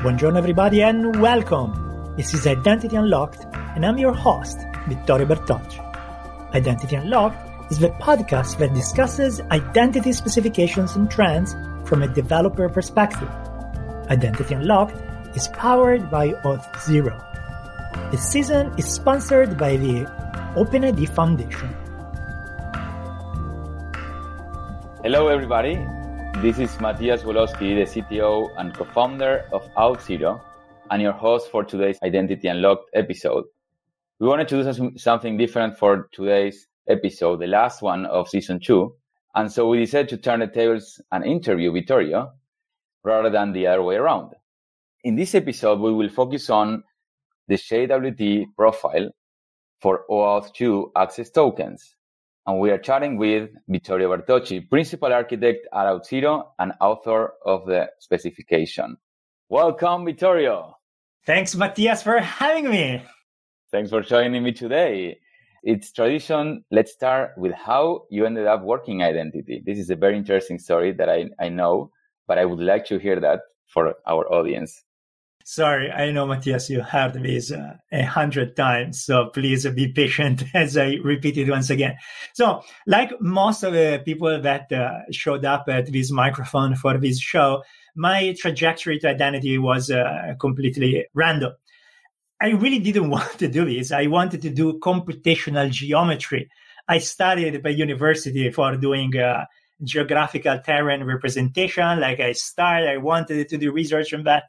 Buongiorno, everybody, and welcome. This is Identity Unlocked, and I'm your host, Vittorio Bertocci. Identity Unlocked is the podcast that discusses identity specifications and trends from a developer perspective. Identity Unlocked is powered by Auth0. This season is sponsored by the OpenID Foundation. Hello, everybody. This is Matthias Woloski, the CTO and co-founder of Auth0, and your host for today's Identity Unlocked episode. We wanted to do something different for today's episode, the last one of season two. And so we decided to turn the tables and interview Vittorio rather than the other way around. In this episode, we will focus on the JWT profile for OAuth 2 access tokens and we are chatting with Vittorio Bertocci, principal architect at Auth0 and author of the specification. Welcome, Vittorio. Thanks, Matthias, for having me. Thanks for joining me today. It's tradition. Let's start with how you ended up working identity. This is a very interesting story that I, I know, but I would like to hear that for our audience. Sorry, I know, Matthias, you heard this uh, a hundred times, so please be patient as I repeat it once again. So, like most of the people that uh, showed up at this microphone for this show, my trajectory to identity was uh, completely random. I really didn't want to do this. I wanted to do computational geometry. I studied by university for doing uh, geographical terrain representation. Like I started, I wanted to do research on that.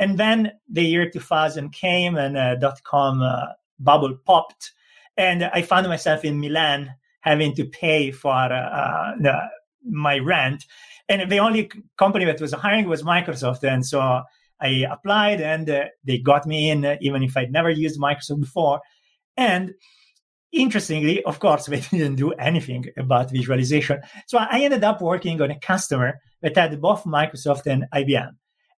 And then the year 2000 came and uh, dot com uh, bubble popped. And I found myself in Milan having to pay for uh, the, my rent. And the only company that was hiring was Microsoft. And so I applied and uh, they got me in, uh, even if I'd never used Microsoft before. And interestingly, of course, they didn't do anything about visualization. So I ended up working on a customer that had both Microsoft and IBM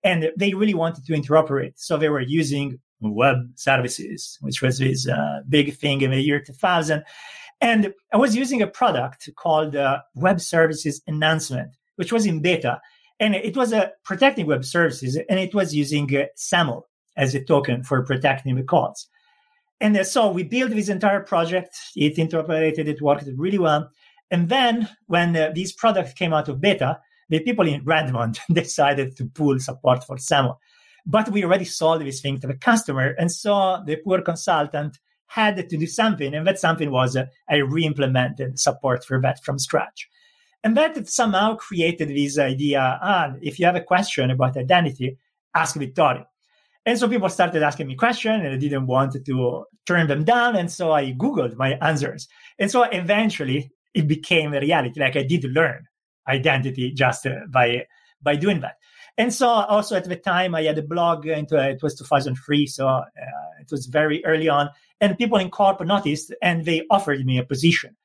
and they really wanted to interoperate. So they were using web services, which was this uh, big thing in the year 2000. And I was using a product called uh, Web Services Enhancement, which was in beta. And it was uh, protecting web services, and it was using uh, SAML as a token for protecting the calls. And uh, so we built this entire project. It interoperated, it worked really well. And then when uh, this product came out of beta, the people in Redmond decided to pull support for SAML. But we already sold this thing to the customer. And so the poor consultant had to do something. And that something was uh, I re-implemented support for that from scratch. And that somehow created this idea, ah, if you have a question about identity, ask Vittorio. And so people started asking me questions and I didn't want to turn them down. And so I Googled my answers. And so eventually it became a reality. Like I did learn identity just uh, by by doing that. And so also at the time I had a blog into uh, it was 2003, so uh, it was very early on. And people in Corp noticed and they offered me a position.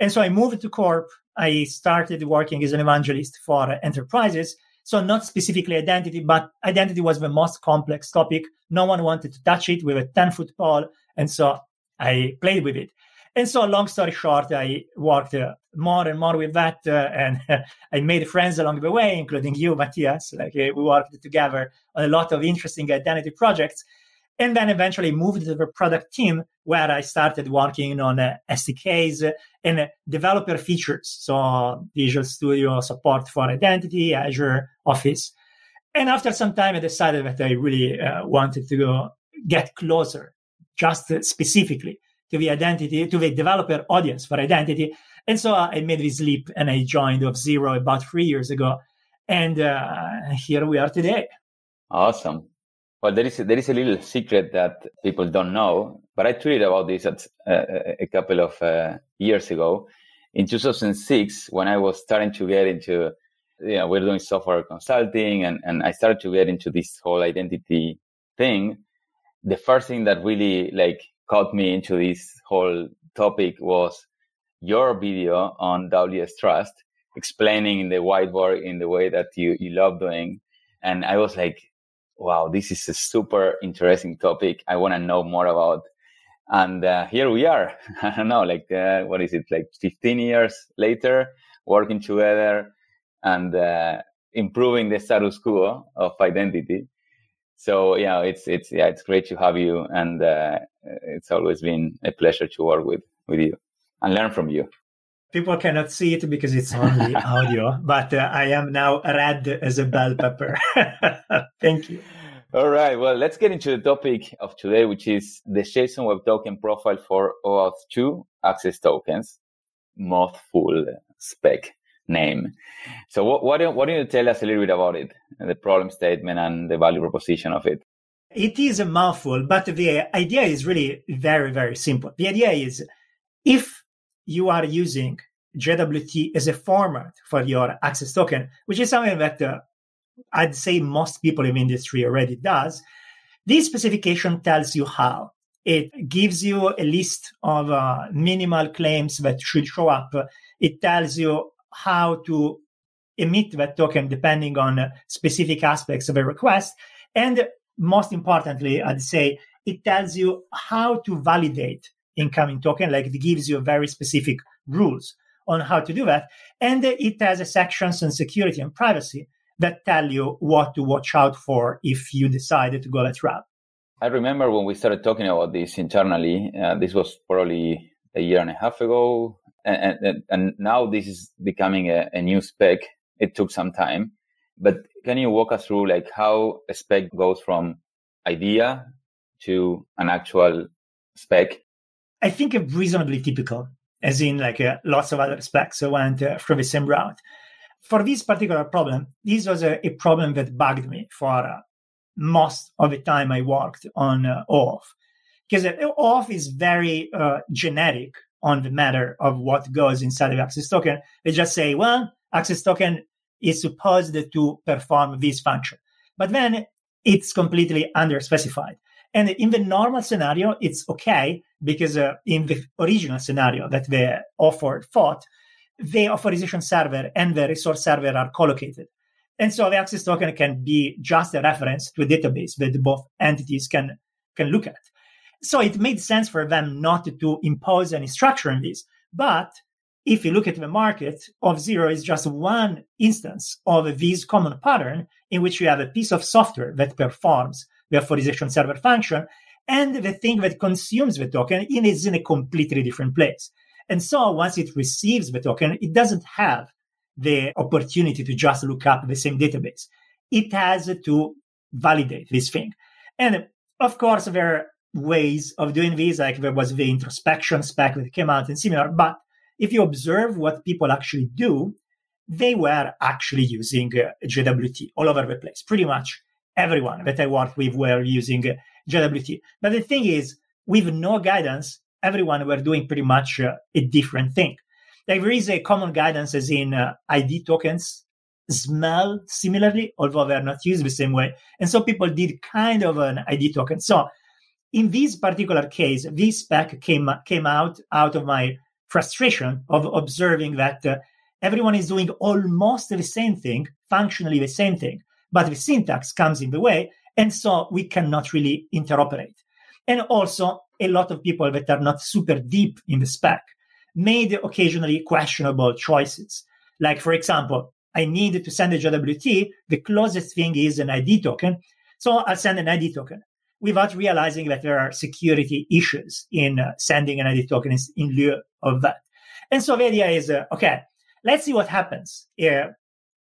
And so I moved to Corp. I started working as an evangelist for enterprises. So not specifically identity, but identity was the most complex topic. No one wanted to touch it with a 10 foot pole. And so I played with it. And so, long story short, I worked uh, more and more with that, uh, and I made friends along the way, including you, Matthias. Like uh, we worked together on a lot of interesting identity projects, and then eventually moved to the product team where I started working on uh, SDKs and uh, developer features, so Visual Studio support for identity, Azure, Office. And after some time, I decided that I really uh, wanted to get closer, just specifically to the identity, to the developer audience for identity. And so I made this leap and I joined Auth0 about three years ago. And uh, here we are today. Awesome. Well, there is there is a little secret that people don't know, but I tweeted about this at, uh, a couple of uh, years ago. In 2006, when I was starting to get into, you know, we're doing software consulting, and, and I started to get into this whole identity thing. The first thing that really like caught me into this whole topic was your video on WS Trust, explaining in the whiteboard in the way that you, you love doing. And I was like, wow, this is a super interesting topic. I want to know more about. And uh, here we are. I don't know, like, uh, what is it, like 15 years later, working together and uh, improving the status quo of identity. So yeah, it's it's yeah, it's great to have you, and uh, it's always been a pleasure to work with with you and learn from you. People cannot see it because it's only audio, but uh, I am now red as a bell pepper. Thank you. All right. Well, let's get into the topic of today, which is the JSON Web Token profile for OAuth 2 access tokens, mouthful spec name. So, what, what, do, what do you tell us a little bit about it, the problem statement and the value proposition of it? It is a mouthful, but the idea is really very, very simple. The idea is if you are using JWT as a format for your access token, which is something that uh, I'd say most people in the industry already does. This specification tells you how. It gives you a list of uh, minimal claims that should show up. It tells you how to emit that token depending on specific aspects of a request. And most importantly, I'd say it tells you how to validate incoming token, like it gives you very specific rules on how to do that. And it has sections on security and privacy that tell you what to watch out for if you decided to go that route. I remember when we started talking about this internally, uh, this was probably a year and a half ago. And, and, and now this is becoming a, a, new spec. It took some time, but can you walk us through like how a spec goes from idea to an actual spec? I think it's reasonably typical, as in like uh, lots of other specs went uh, through the same route for this particular problem, this was a, a problem that bugged me for uh, most of the time I worked on uh. Because uh, OAuth is very uh, generic on the matter of what goes inside of access token. They just say, well, access token is supposed to perform this function. But then it's completely underspecified. And in the normal scenario, it's okay because uh, in the original scenario that the author thought, the authorization server and the resource server are collocated. And so the access token can be just a reference to a database that both entities can, can look at. So it made sense for them not to impose any structure in this. But if you look at the market, Auth0 is just one instance of this common pattern in which you have a piece of software that performs the authorization server function and the thing that consumes the token is in a completely different place. And so once it receives the token, it doesn't have the opportunity to just look up the same database. It has to validate this thing. And of course, there are ways of doing this, like there was the introspection spec that came out and similar. But if you observe what people actually do, they were actually using uh, JWT all over the place. Pretty much everyone that I worked with were using uh, JWT. But the thing is, with no guidance, everyone were doing pretty much uh, a different thing. Like there is a common guidance as in uh, ID tokens smell similarly, although they're not used the same way. And so people did kind of an ID token. So in this particular case, this spec came, came out out of my frustration of observing that uh, everyone is doing almost the same thing, functionally the same thing, but the syntax comes in the way. And so we cannot really interoperate. And also, a lot of people that are not super deep in the spec made occasionally questionable choices. Like, for example, I need to send a JWT. The closest thing is an ID token. So I'll send an ID token without realizing that there are security issues in uh, sending an ID token in lieu of that. And so the idea is, uh, okay, let's see what happens. Uh,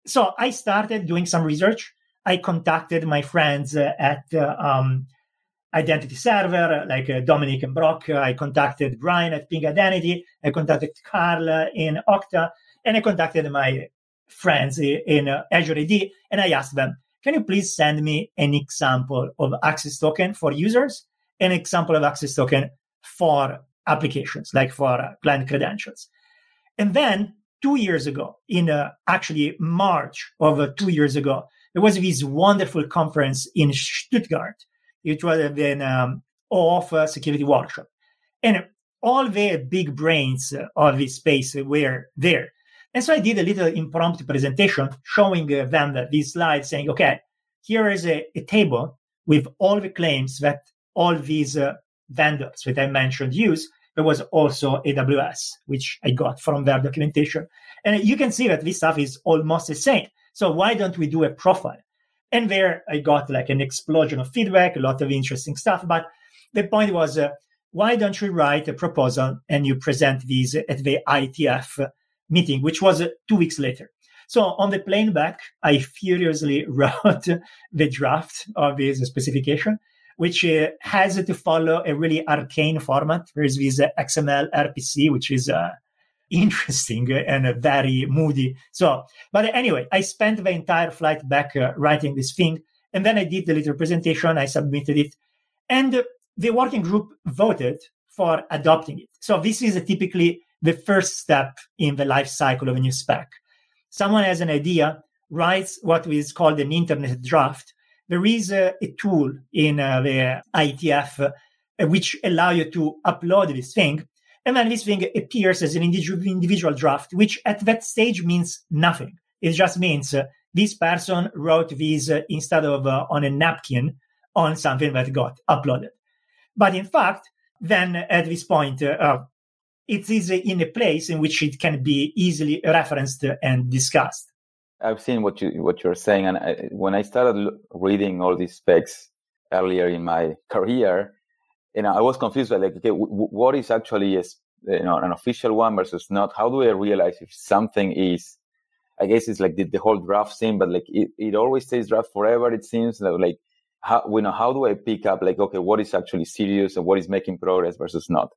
so I started doing some research. I contacted my friends uh, at uh, um, identity server like uh, Dominic and Brock. I contacted Brian at Ping Identity. I contacted Karl in Okta, and I contacted my friends in Azure AD, and I asked them, "Can you please send me an example of access token for users, an example of access token for applications, like for uh, client credentials?" And then two years ago, in uh, actually March of uh, two years ago, there was this wonderful conference in Stuttgart it was an um, OAuth security workshop. And all the big brains of this space were there. And so I did a little impromptu presentation showing uh, them these slides saying, okay, here is a, a, table with all the claims that all these uh, vendors that I mentioned use. There was also AWS, which I got from their documentation. And you can see that this stuff is almost the same. So why don't we do a profile? And there I got like an explosion of feedback, a lot of interesting stuff. But the point was, uh, why don't you write a proposal and you present these at the IETF meeting, which was uh, two weeks later. So on the plane back, I furiously wrote the draft of this specification, which uh, has to follow a really arcane format. There's this XML RPC, which is uh, interesting and very moody. So, but anyway, I spent the entire flight back uh, writing this thing. And then I did the little presentation, I submitted it. And the working group voted for adopting it. So this is typically the first step in the life cycle of a new spec. Someone has an idea, writes what is called an internet draft. There is a, a tool in uh, the IETF uh, which allow you to upload this thing. And then this thing appears as an individual, draft, which at that stage means nothing. It just means uh, this person wrote this uh, instead of uh, on a napkin on something that got uploaded. But in fact, then at this point, uh, it is in a place in which it can be easily referenced and discussed. I've seen what you what you're saying, and I, when I started reading all these specs earlier in my career, you know, I was confused like, okay, w- what is actually a, you know an official one versus not? How do I realize if something is? I guess it's like the, the whole draft thing, but like it, it always stays draft forever. It seems like how you know how do I pick up like okay, what is actually serious and what is making progress versus not?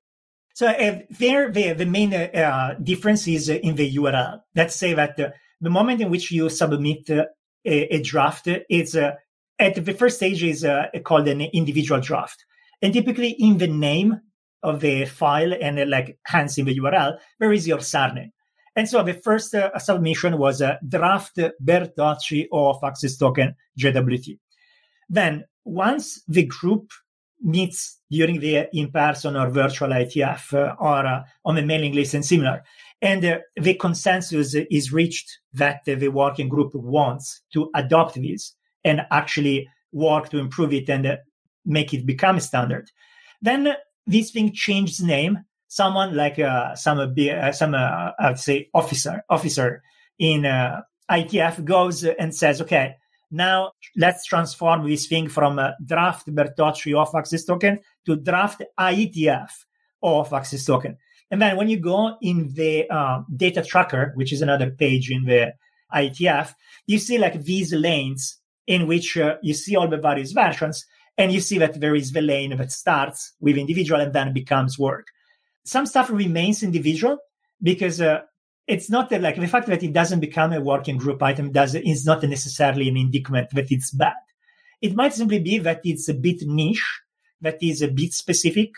So uh, there, the, the main uh, difference is in the URL. Let's say that uh, the moment in which you submit uh, a, a, draft is uh, at the first stage is uh, called an individual draft. And typically in the name of the file and uh, like hence in the URL, there is your surname. And so the first uh, submission was a draft Bertocci of access token JWT. Then once the group meets during the in-person or virtual IETF uh, or uh, on the mailing list and similar, and uh, the consensus is reached that the working group wants to adopt this and actually work to improve it and make it become a standard. Then this thing changes name. Someone like uh, some uh, some uh, I'd say officer officer in IETF goes and says, okay, now let's transform this thing from a draft Bertocci of access token to draft IETF of access token. And then when you go in the uh, data tracker, which is another page in the IETF, you see like these lanes in which uh, you see all the various versions and you see that there is the lane that starts with individual and then becomes work. Some stuff remains individual because uh, it's not that, like the fact that it doesn't become a working group item does is not necessarily an indictment that it's bad. It might simply be that it's a bit niche, that is a bit specific,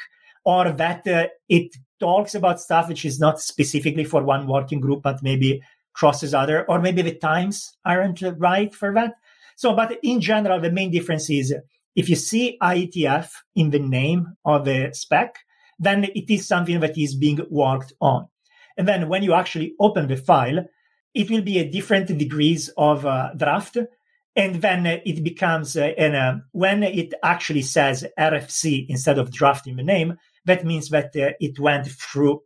or that uh, it talks about stuff which is not specifically for one working group, but maybe crosses other, or maybe the times aren't right for that. So, but in general, the main difference is if you see IETF in the name of the spec, then it is something that is being worked on. And then when you actually open the file, it will be a different degrees of uh, draft. And then it becomes, uh, and uh, when it actually says RFC instead of draft in the name, that means that uh, it went through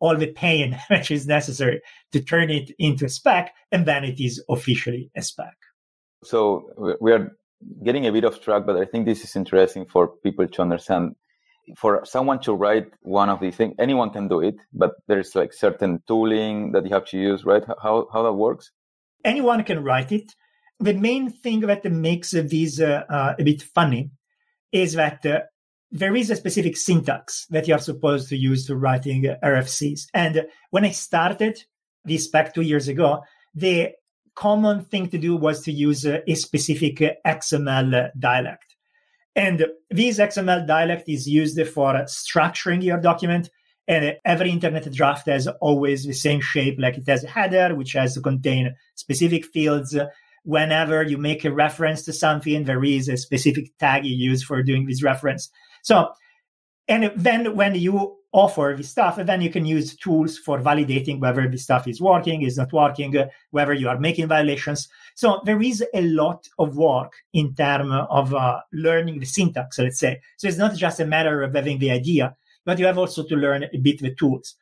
all the pain which is necessary to turn it into a spec, and then it is officially a spec. So we are getting a bit off track, but I think this is interesting for people to understand. For someone to write one of these things, anyone can do it, but there's like certain tooling that you have to use, right? How how that works? Anyone can write it. The main thing that makes these uh, a bit funny is that uh, there is a specific syntax that you are supposed to use to writing RFCs. And when I started this back two years ago, the common thing to do was to use a specific XML dialect. And this XML dialect is used for structuring your document. And every internet draft has always the same shape, like it has a header, which has to contain specific fields. Whenever you make a reference to something, there is a specific tag you use for doing this reference. So, and then when you offer this stuff, and then you can use tools for validating whether this stuff is working, is not working, uh, whether you are making violations. So there is a lot of work in terms of uh, learning the syntax, let's say. So it's not just a matter of having the idea, but you have also to learn a bit the tools.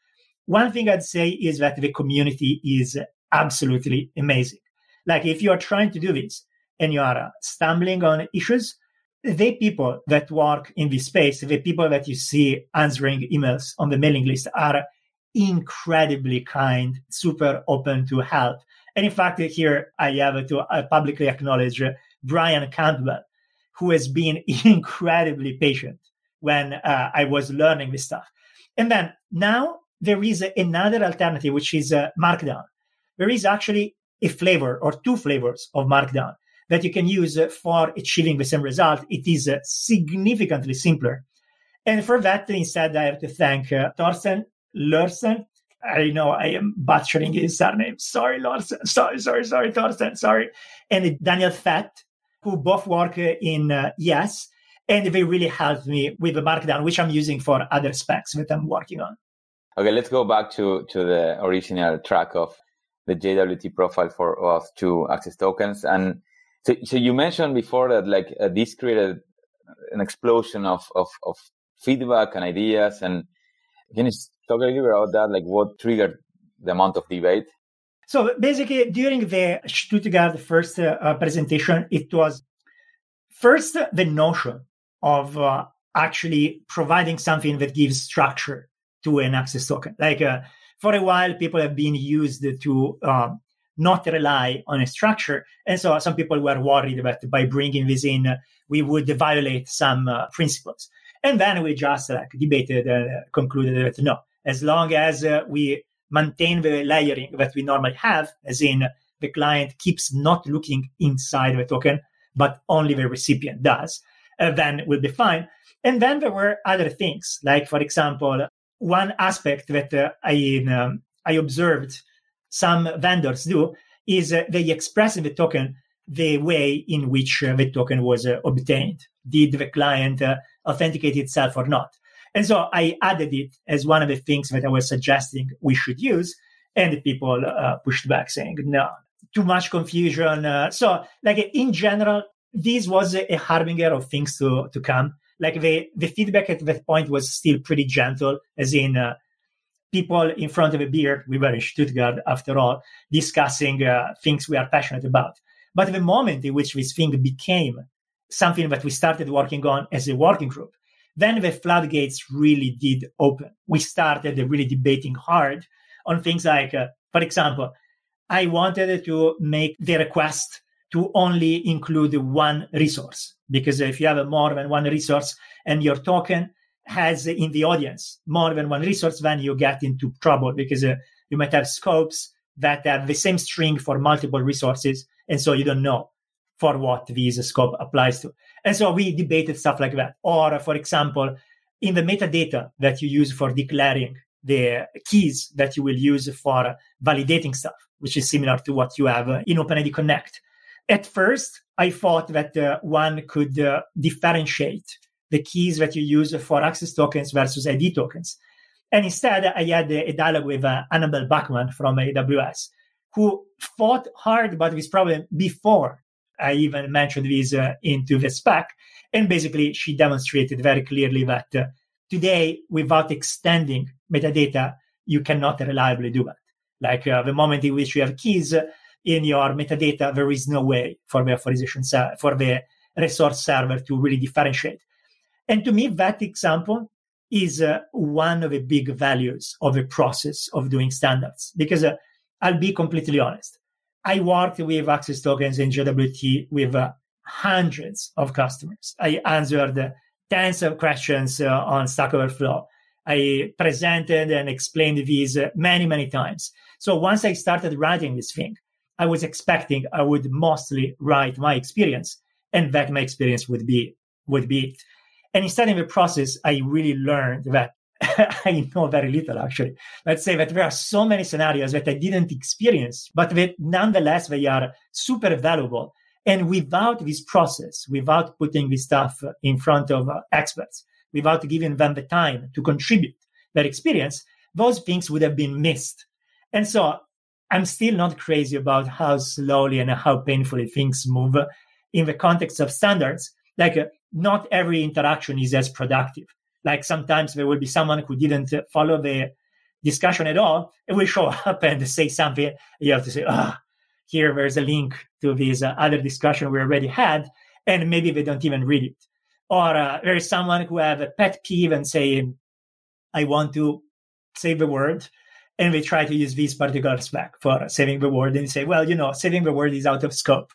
One thing I'd say is that the community is absolutely amazing. Like if you are trying to do this and you are stumbling on issues, the people that work in this space, the people that you see answering emails on the mailing list are incredibly kind, super open to help. And in fact, here I have to uh, publicly acknowledge Brian Campbell, who has been incredibly patient when uh, I was learning this stuff. And then now there is another alternative, which is uh, Markdown. There is actually a flavor or two flavors of Markdown that you can use for achieving the same result. It is uh, significantly simpler. And for that, instead, I have to thank uh, Torsten Larsen. I know I am butchering his surname. Sorry, Larsen. Sorry, sorry, sorry, Torsten. Sorry. And Daniel Fett, who both work in uh, Yes. And they really helped me with the Markdown, which I'm using for other specs that I'm working on. Okay, let's go back to, to the original track of the JWT profile for OAuth 2 access tokens. And so, so you mentioned before that like uh, this created an explosion of, of, of feedback and ideas. And can you talk a little bit about that? Like what triggered the amount of debate? So basically, during the Stuttgart first uh, presentation, it was first the notion of uh, actually providing something that gives structure to an access token. Like uh, for a while, people have been used to um, not rely on a structure. And so some people were worried that by bringing this in, we would violate some uh, principles. And then we just like debated and uh, concluded that no, as long as uh, we maintain the layering that we normally have, as in the client keeps not looking inside the token, but only the recipient does, uh, then we'll be fine. And then there were other things, like, for example, one aspect that uh, I, um, I observed some vendors do is uh, they express in the token the way in which uh, the token was uh, obtained. Did the client uh, authenticate itself or not? And so I added it as one of the things that I was suggesting we should use. And people uh, pushed back saying, no, too much confusion. Uh, so, like in general, this was a, harbinger of things to, to come. Like the, the feedback at that point was still pretty gentle, as in people in front of a beer. We were in Stuttgart, after all, discussing uh, things we are passionate about. But the moment in which this thing became something that we started working on as a working group, then the floodgates really did open. We started really debating hard on things like, uh, for example, I wanted to make the request to only include one resource. Because if you have more than one resource and your token has in the audience more than one resource, then you get into trouble because uh, you might have scopes that have the same string for multiple resources. And so you don't know for what this scope applies to. And so we debated stuff like that. Or, for example, in the metadata that you use for declaring the keys that you will use for validating stuff, which is similar to what you have in OpenID Connect. At first, I thought that uh, one could uh, differentiate the keys that you use for access tokens versus ID tokens. And instead, I had a, dialogue with uh, Annabelle Backman from AWS, who fought hard about this problem before I even mentioned this uh, into the spec. And basically, she demonstrated very clearly that uh, today, without extending metadata, you cannot reliably do that. Like uh, the moment in which you have keys, in your metadata, there is no way for the authorization ser- for the resource server to really differentiate. And to me, that example is uh, one of the big values of the process of doing standards. Because uh, I'll be completely honest, I worked with access tokens in JWT with uh, hundreds of customers. I answered tens of questions uh, on Stack Overflow. I presented and explained these uh, many, many times. So once I started writing this thing, I was expecting I would mostly write my experience and that my experience would be would be it. And instead in the process, I really learned that I know very little actually. Let's say that there are so many scenarios that I didn't experience, but that nonetheless they are super valuable. And without this process, without putting this stuff in front of experts, without giving them the time to contribute their experience, those things would have been missed. And so I'm still not crazy about how slowly and how painfully things move in the context of standards. Like, not every interaction is as productive. Like, sometimes there will be someone who didn't follow the discussion at all and will show up and say something. You have to say, ah, oh, here there's a link to this uh, other discussion we already had, and maybe they don't even read it. Or uh, there is someone who have a pet peeve and say, I want to save the word. and they try to use this particular spec for saving the word and say, well, you know, saving the word is out of scope.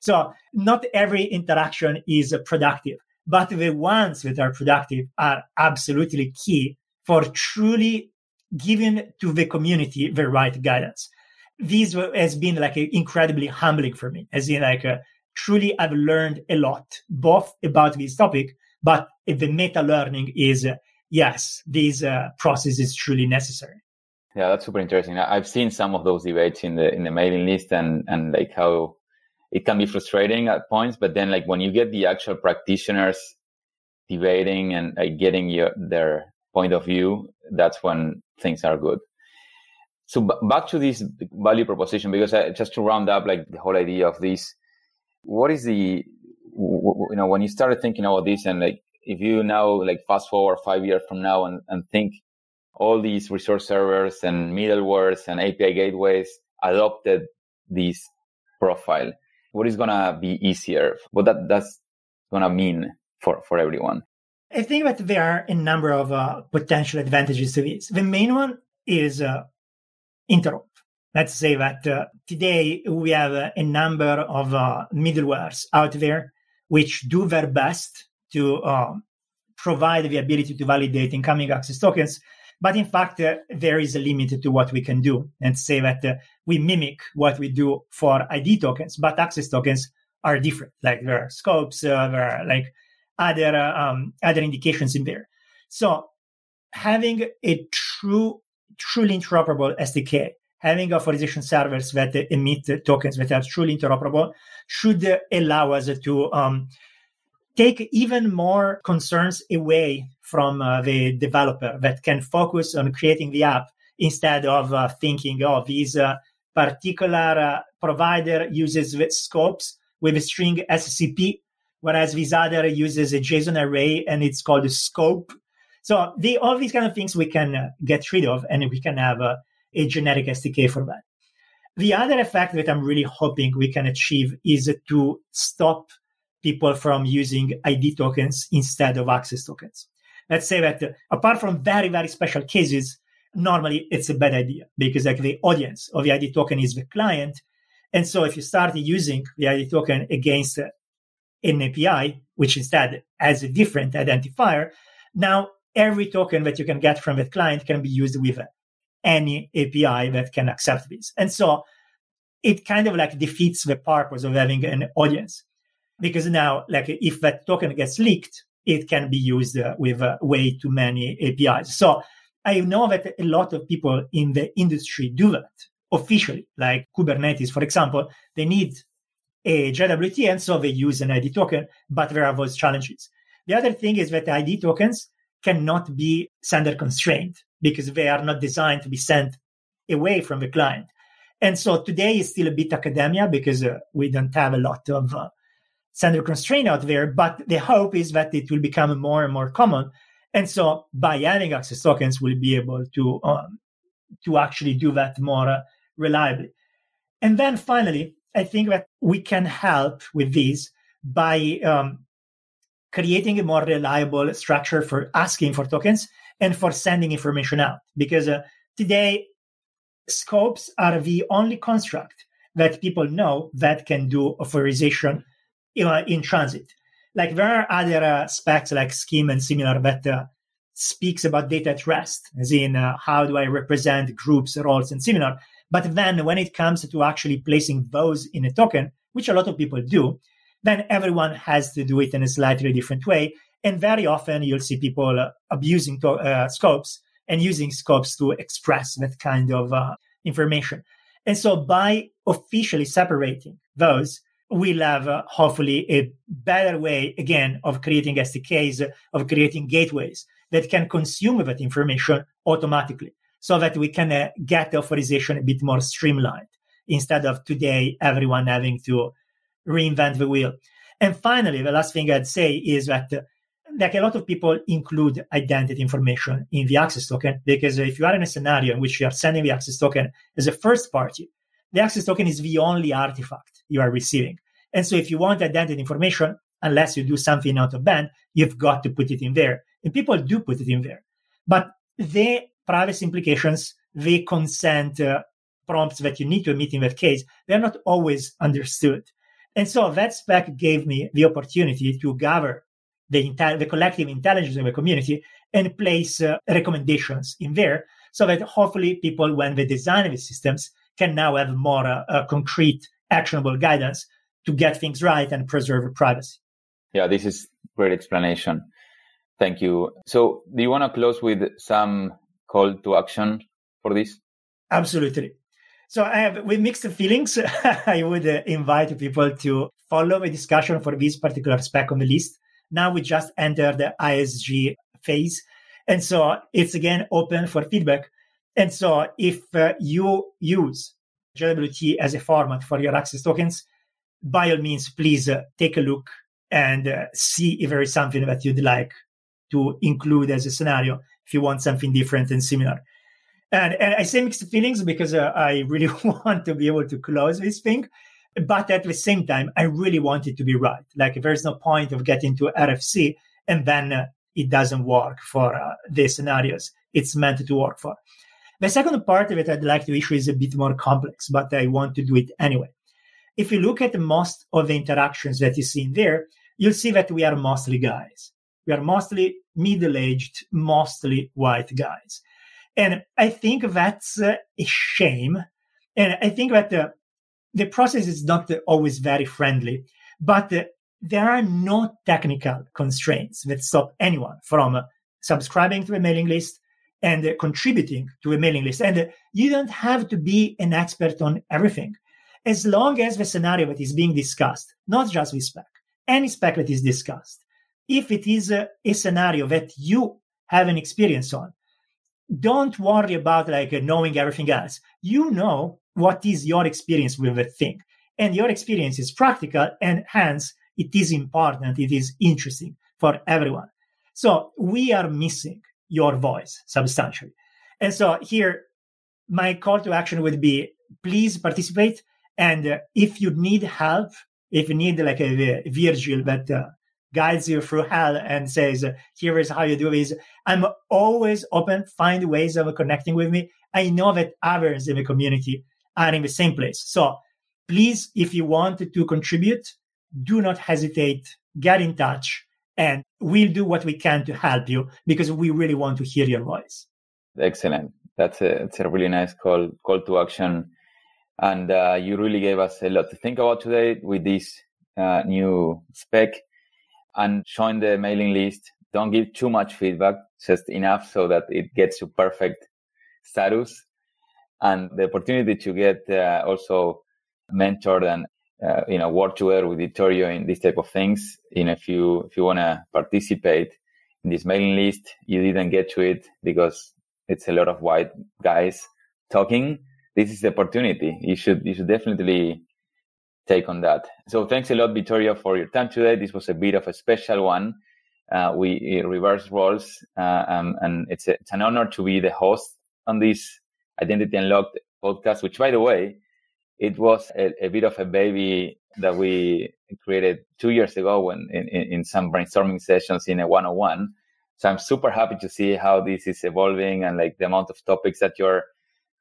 So not every interaction is productive, but the ones that are productive are absolutely key for truly giving to the community the right guidance. This has been like incredibly humbling for me, as in like uh, truly I've learned a lot, both about this topic, but the meta learning is uh, yes, this uh, process is truly necessary. Yeah, that's super interesting. I've seen some of those debates in the in the mailing list, and and like how it can be frustrating at points, but then like when you get the actual practitioners debating and like getting your their point of view, that's when things are good. So b- back to this value proposition, because I, just to round up like the whole idea of this, what is the you know when you started thinking about this and like if you now like fast forward five years from now and, and think all these resource servers and middlewares and API gateways adopted this profile, what is gonna be easier? What that that's gonna mean for for everyone? I think that there are a number of uh, potential advantages to this. The main one is uh, interop. Let's say that uh, today we have a number of uh, middlewares out there which do their best to um, provide the ability to validate incoming access tokens. But in fact, uh, there is a limit to what we can do. And say that uh, we mimic what we do for ID tokens, but access tokens are different. Like there are scopes, uh, there are like other uh, um, other indications in there. So having a true, truly interoperable SDK, having authorization servers that emit tokens that are truly interoperable, should allow us to um, take even more concerns away from uh, the developer that can focus on creating the app instead of uh, thinking, oh, this uh, particular uh, provider uses scopes with a string SCP, whereas this other uses a JSON array and it's called a scope. So the, all these kind of things we can uh, get rid of and we can have uh, a generic SDK for that. The other effect that I'm really hoping we can achieve is to stop people from using ID tokens instead of access tokens. Let's say that uh, apart from very, very special cases, normally it's a bad idea because like the audience of the ID token is the client. And so if you start using the ID token against uh, an API, which instead has a different identifier, now every token that you can get from that client can be used with any API that can accept this. And so it kind of like defeats the purpose of having an audience because now, like if that token gets leaked, it can be used uh, with uh, way too many APIs. So I know that a lot of people in the industry do that officially, like Kubernetes, for example, they need a JWT, and so they use an ID token, but there are those challenges. The other thing is that ID tokens cannot be sender constrained because they are not designed to be sent away from the client. And so today is still a bit academia because uh, we don't have a lot of uh, sender constraint out there, but the hope is that it will become more and more common. And so by adding access tokens, we'll be able to, um, to actually do that more uh, reliably. And then finally, I think that we can help with this by um, creating a more reliable structure for asking for tokens and for sending information out. Because uh, today, scopes are the only construct that people know that can do authorization in transit. Like there are other uh, specs like SCIM and similar that uh, speaks about data at rest, as in uh, how do I represent groups, roles, and similar. But then when it comes to actually placing those in a token, which a lot of people do, then everyone has to do it in a slightly different way. And very often you'll see people uh, abusing to- uh, scopes and using scopes to express that kind of uh, information. And so by officially separating those, we'll have uh, hopefully a better way again of creating SDKs, of creating gateways that can consume that information automatically so that we can uh, get the authorization a bit more streamlined instead of today everyone having to reinvent the wheel. And finally, the last thing I'd say is that uh, like a lot of people include identity information in the access token because if you are in a scenario in which you are sending the access token as a first party, the access token is the only artifact you are receiving. And so if you want identity information, unless you do something out of band, you've got to put it in there. And people do put it in there. But the privacy implications, the consent uh, prompts that you need to emit in that case, they're not always understood. And so that spec gave me the opportunity to gather the, intel- the collective intelligence of the community and place uh, recommendations in there so that hopefully people, when they design the systems, can now have more uh, uh, concrete, actionable guidance to get things right and preserve privacy. Yeah, this is great explanation. Thank you. So, do you want to close with some call to action for this? Absolutely. So, I have with mixed feelings. I would uh, invite people to follow the discussion for this particular spec on the list. Now we just entered the ISG phase, and so it's again open for feedback. And so, if uh, you use JWT as a format for your access tokens, by all means, please uh, take a look and uh, see if there is something that you'd like to include as a scenario if you want something different and similar. And, and I say mixed feelings because uh, I really want to be able to close this thing. But at the same time, I really want it to be right. Like there's no point of getting to RFC and then uh, it doesn't work for uh, the scenarios it's meant to work for. The second part of it I'd like to issue is a bit more complex, but I want to do it anyway. If you look at most of the interactions that you see in there, you'll see that we are mostly guys. We are mostly middle aged, mostly white guys. And I think that's uh, a shame. And I think that uh, the process is not always very friendly, but uh, there are no technical constraints that stop anyone from subscribing to a mailing list and uh, contributing to a mailing list. And uh, you don't have to be an expert on everything. As long as the scenario that is being discussed, not just with spec, any spec that is discussed, if it is a, a scenario that you have an experience on, don't worry about like knowing everything else. You know what is your experience with the thing. And your experience is practical and hence it is important, it is interesting for everyone. So we are missing your voice substantially. And so here, my call to action would be please participate. And uh, if you need help, if you need like a, a Virgil that uh, guides you through hell and says, here is how you do this, I'm always open, find ways of connecting with me. I know that others in the community are in the same place. So please, if you want to contribute, do not hesitate, get in touch, and we'll do what we can to help you because we really want to hear your voice. Excellent. That's a, a really nice call, call to action. And uh, you really gave us a lot to think about today with this uh, new spec and join the mailing list. Don't give too much feedback, just enough so that it gets to perfect status. And the opportunity to get uh, also mentored and uh, you know work together with Vittorio in this type of things. You know, if you if you want to participate in this mailing list, you didn't get to it because it's a lot of white guys talking. This is the opportunity. You should you should definitely take on that. So thanks a lot, Vittorio, for your time today. This was a bit of a special one. Uh, we reverse roles, uh, um, and it's a, it's an honor to be the host on this Identity Unlocked podcast. Which, by the way, it was a, a, bit of a baby that we created two years ago when in, in, some brainstorming sessions in a 101 so i'm super happy to see how this is evolving and like the amount of topics that you're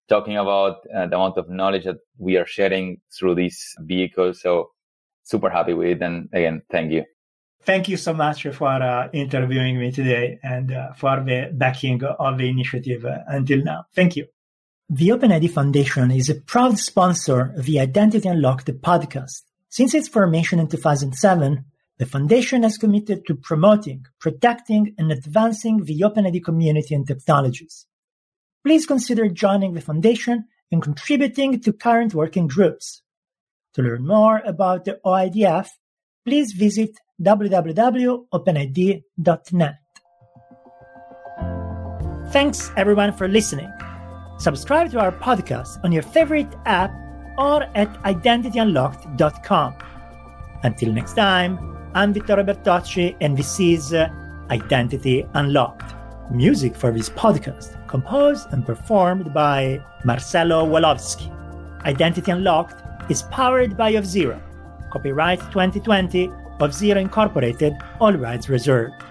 talking about uh, the amount of knowledge that we are sharing through this vehicle. So super happy with it. And again thank you. Thank you so much for uh, interviewing me today and uh, for the backing of the initiative uh, until now. Thank you the OpenID Foundation is a proud sponsor of the Identity Unlocked podcast. Since its formation in 2007, the Foundation has committed to promoting, protecting, and advancing the OpenID community and technologies. Please consider joining the Foundation and contributing to current working groups. To learn more about the OIDF, please visit www.openid.net. Thanks everyone for listening. Subscribe to our podcast on your favorite app or at identityunlocked.com. Until next time, I'm Vittorio Bertocci, and this is uh, Identity Unlocked. Music for this podcast composed and performed by Marcelo Woloski. Identity Unlocked is powered by Auth0. Copyright 2020 Auth0 Incorporated, all rights reserved.